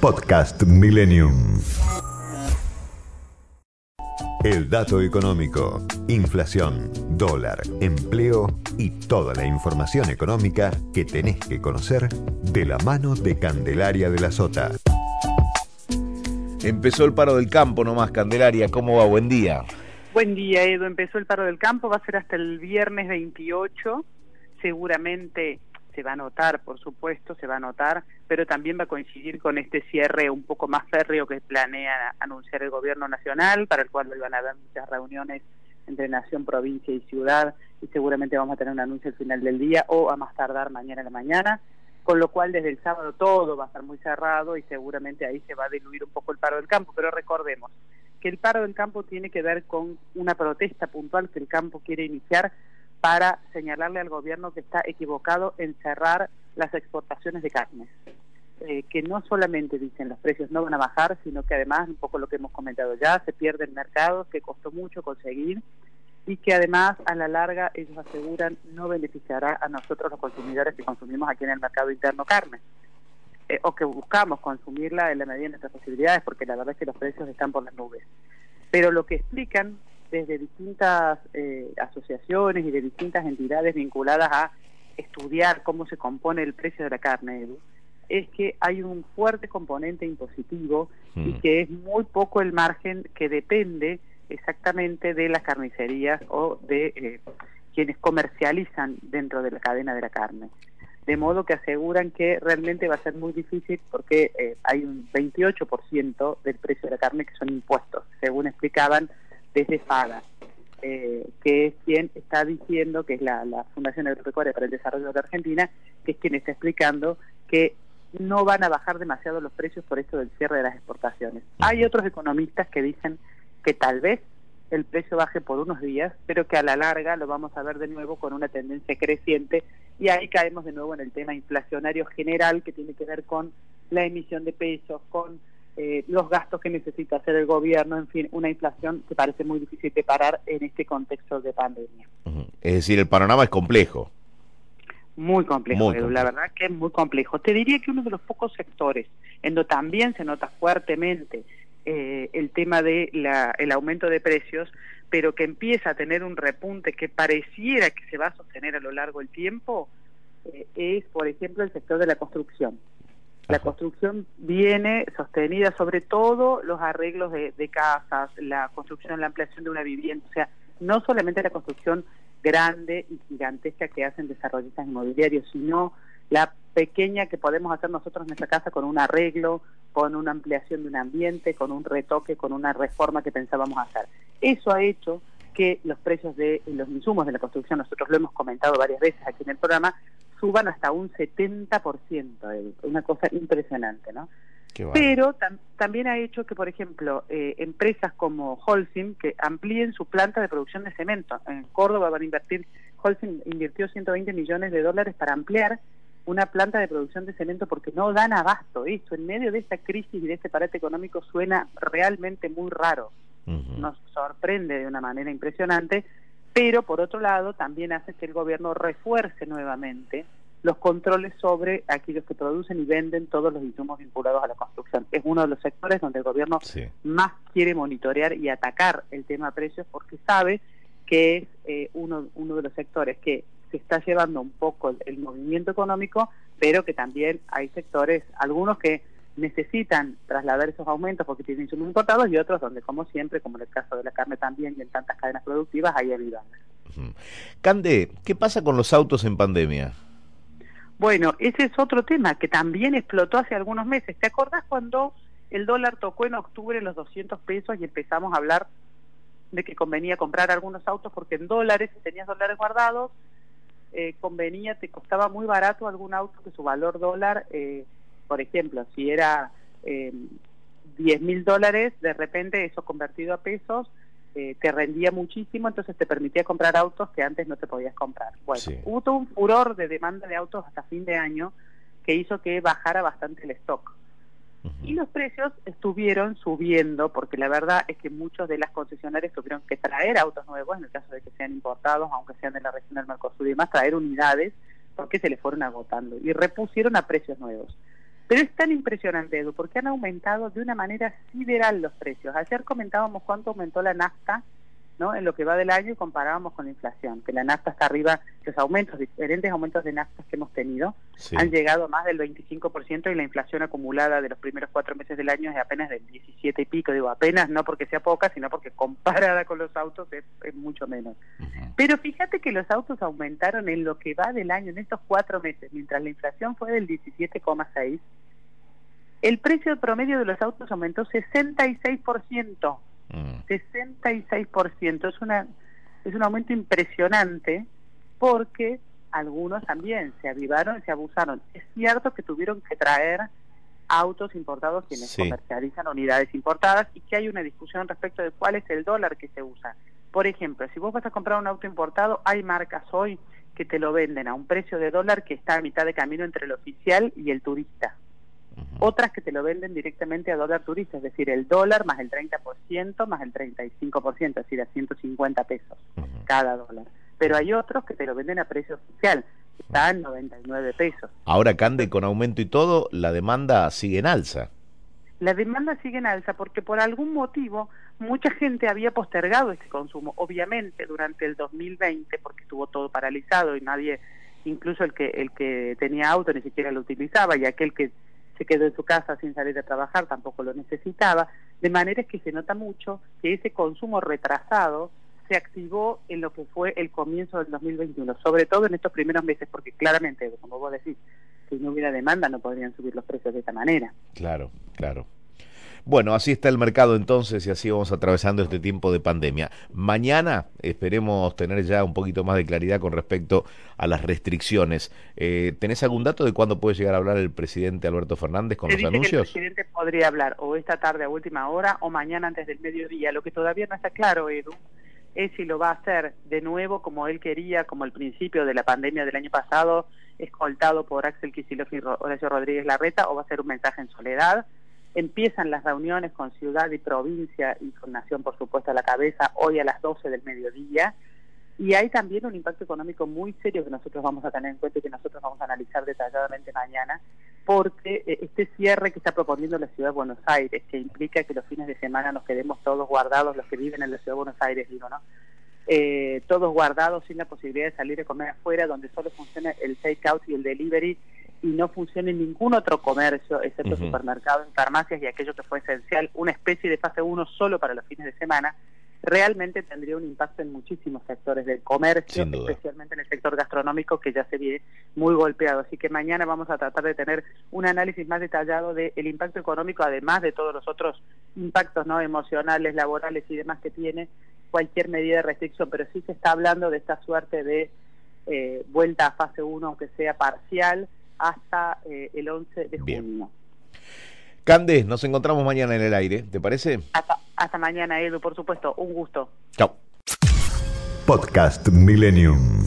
Podcast Millennium. El dato económico, inflación, dólar, empleo y toda la información económica que tenés que conocer de la mano de Candelaria de la Sota. Empezó el paro del campo nomás, Candelaria. ¿Cómo va? Buen día. Buen día, Edo. Empezó el paro del campo, va a ser hasta el viernes 28. Seguramente se va a notar, por supuesto, se va a notar, pero también va a coincidir con este cierre un poco más férreo que planea anunciar el gobierno nacional, para el cual van a haber muchas reuniones entre nación, provincia y ciudad, y seguramente vamos a tener un anuncio al final del día o a más tardar mañana en la mañana, con lo cual desde el sábado todo va a estar muy cerrado y seguramente ahí se va a diluir un poco el paro del campo, pero recordemos que el paro del campo tiene que ver con una protesta puntual que el campo quiere iniciar para señalarle al gobierno que está equivocado en cerrar las exportaciones de carnes. Eh, que no solamente dicen los precios no van a bajar, sino que además, un poco lo que hemos comentado ya, se pierde el mercado, que costó mucho conseguir y que además a la larga ellos aseguran no beneficiará a nosotros los consumidores que consumimos aquí en el mercado interno carne. Eh, o que buscamos consumirla en la medida de nuestras posibilidades, porque la verdad es que los precios están por las nubes. Pero lo que explican desde distintas eh, asociaciones y de distintas entidades vinculadas a estudiar cómo se compone el precio de la carne, es que hay un fuerte componente impositivo y Mm. que es muy poco el margen que depende exactamente de las carnicerías o de eh, quienes comercializan dentro de la cadena de la carne. De modo que aseguran que realmente va a ser muy difícil porque eh, hay un 28% del precio de la carne que son impuestos, según explicaban desde FADA, eh, que es quien está diciendo, que es la, la Fundación Agropecuaria para el Desarrollo de Argentina, que es quien está explicando que no van a bajar demasiado los precios por esto del cierre de las exportaciones. Hay otros economistas que dicen que tal vez el precio baje por unos días, pero que a la larga lo vamos a ver de nuevo con una tendencia creciente y ahí caemos de nuevo en el tema inflacionario general que tiene que ver con la emisión de pesos, con eh, los gastos que necesita hacer el gobierno, en fin, una inflación que parece muy difícil de parar en este contexto de pandemia. Es decir, el panorama es complejo. Muy complejo, Muy Edu, la verdad que es muy complejo. Te diría que uno de los pocos sectores en donde también se nota fuertemente eh, el tema de la, el aumento de precios, pero que empieza a tener un repunte que pareciera que se va a sostener a lo largo del tiempo, eh, es, por ejemplo, el sector de la construcción. La Ajá. construcción viene sostenida sobre todo los arreglos de, de casas, la construcción, la ampliación de una vivienda, o sea, no solamente la construcción grande y gigantesca que hacen desarrollistas inmobiliarios, sino la pequeña que podemos hacer nosotros en nuestra casa con un arreglo, con una ampliación de un ambiente, con un retoque, con una reforma que pensábamos hacer. Eso ha hecho que los precios de los insumos de la construcción, nosotros lo hemos comentado varias veces aquí en el programa, suban hasta un 70%, eh, una cosa impresionante, ¿no? Pero tam- también ha hecho que, por ejemplo, eh, empresas como Holcim que amplíen su planta de producción de cemento. En Córdoba van a invertir, Holcim invirtió 120 millones de dólares para ampliar una planta de producción de cemento porque no dan abasto. Esto en medio de esta crisis y de este parate económico suena realmente muy raro nos sorprende de una manera impresionante, pero por otro lado también hace que el gobierno refuerce nuevamente los controles sobre aquellos que producen y venden todos los insumos vinculados a la construcción. Es uno de los sectores donde el gobierno Sí. más quiere monitorear y atacar el tema precios porque sabe que es eh, uno, uno de los sectores que se está llevando un poco el, el movimiento económico, pero que también hay sectores, algunos que necesitan trasladar esos aumentos porque tienen insumos importados y otros donde, como siempre, como en el caso de la carne también y en tantas cadenas productivas, hay. Ujú. Cande, ¿qué pasa con los autos en pandemia? Bueno, ese es otro tema que también explotó hace algunos meses. ¿Te acordás cuando el dólar tocó en octubre los 200 pesos y empezamos a hablar de que convenía comprar algunos autos porque en dólares, si tenías dólares guardados, eh, convenía, te costaba muy barato algún auto que su valor dólar, eh, por ejemplo, si era eh, 10 mil dólares, de repente eso convertido a pesos eh, te rendía muchísimo, entonces te permitía comprar autos que antes no te podías comprar. Bueno, Sí. hubo un furor de demanda de autos hasta fin de año que hizo que bajara bastante el stock. Y los precios estuvieron subiendo, porque la verdad es que muchos de las concesionarias tuvieron que traer autos nuevos, en el caso de que sean importados, aunque sean de la región del Mercosur y demás, traer unidades, porque se les fueron agotando y repusieron a precios nuevos. Pero es tan impresionante, Edu, porque han aumentado de una manera sideral los precios. Ayer comentábamos cuánto aumentó la nafta ¿no? en lo que va del año y comparábamos con la inflación, que la nafta está arriba, los aumentos, diferentes aumentos de naftas que hemos tenido, Sí. han llegado a más del 25% y la inflación acumulada de los primeros cuatro meses del año es apenas del 17 y pico. Digo, apenas no porque sea poca, sino porque comparada con los autos es, es mucho menos. Pero fíjate que los autos aumentaron en lo que va del año, en estos cuatro meses, mientras la inflación fue del 17,6, el precio promedio de los autos aumentó 66%. Mm. 66%. Es, una, es un aumento impresionante porque algunos también se avivaron, se abusaron. Es cierto que tuvieron que traer autos importados quienes Sí. comercializan unidades importadas y que hay una discusión respecto de cuál es el dólar que se usa. Por ejemplo, si vos vas a comprar un auto importado, hay marcas hoy que te lo venden a un precio de dólar que está a mitad de camino entre el oficial y el turista otras que te lo venden directamente a dólar turista, es decir, el dólar más el 30% más el 35%, es decir, a 150 pesos cada dólar. Pero hay otros que te lo venden a precio oficial, que está en 99 pesos. Ahora, Cande, con aumento y todo, la demanda sigue en alza. La demanda sigue en alza porque por algún motivo mucha gente había postergado este consumo. Obviamente durante el 2020, porque estuvo todo paralizado y nadie, incluso el que el que tenía auto ni siquiera lo utilizaba y aquel que se quedó en su casa sin salir a trabajar tampoco lo necesitaba. De manera que se nota mucho que ese consumo retrasado se activó en lo que fue el comienzo del 2021, sobre todo en estos primeros meses, porque claramente, como vos decís, si no hubiera demanda no podrían subir los precios de esta manera. Claro, claro. Bueno, así está el mercado entonces y así vamos atravesando este tiempo de pandemia. Mañana esperemos tener ya un poquito más de claridad con respecto a las restricciones. Eh, ¿Tenés algún dato de cuándo puede llegar a hablar el presidente Alberto Fernández con Se los dice que el anuncios? presidente podría hablar o esta tarde a última hora o mañana antes del mediodía. Lo que todavía no está claro, Edu, es si lo va a hacer de nuevo como él quería, como al principio de la pandemia del año pasado, escoltado por Axel Kicillof y Horacio Rodríguez Larreta, o va a ser un mensaje en soledad. Empiezan las reuniones con ciudad y provincia y con Nación, por supuesto, a la cabeza, hoy a las 12 del mediodía. Y hay también un impacto económico muy serio que nosotros vamos a tener en cuenta y que nosotros vamos a analizar detalladamente mañana, porque eh, este cierre que está proponiendo la Ciudad de Buenos Aires, que implica que los fines de semana nos quedemos todos guardados, los que viven en la Ciudad de Buenos Aires, digo, ¿no? Eh, todos guardados sin la posibilidad de salir a comer afuera, donde solo funciona el take-out y el delivery y no funcione ningún otro comercio, excepto Ujú. supermercados, farmacias y aquello que fue esencial, una especie de fase 1 solo para los fines de semana, realmente tendría un impacto en muchísimos sectores del comercio, especialmente en el sector gastronómico que ya se viene muy golpeado. Así que mañana vamos a tratar de tener un análisis más detallado del impacto económico, además de todos los otros impactos no emocionales, laborales y demás que tiene cualquier medida de restricción, pero sí se está hablando de esta suerte de eh, vuelta a fase 1, aunque sea parcial, hasta eh, el 11 de Bien. junio. Cande, nos encontramos mañana en el aire, ¿te parece? Hasta, hasta mañana, Edu, por supuesto. Un gusto. Chao. Podcast Millennium.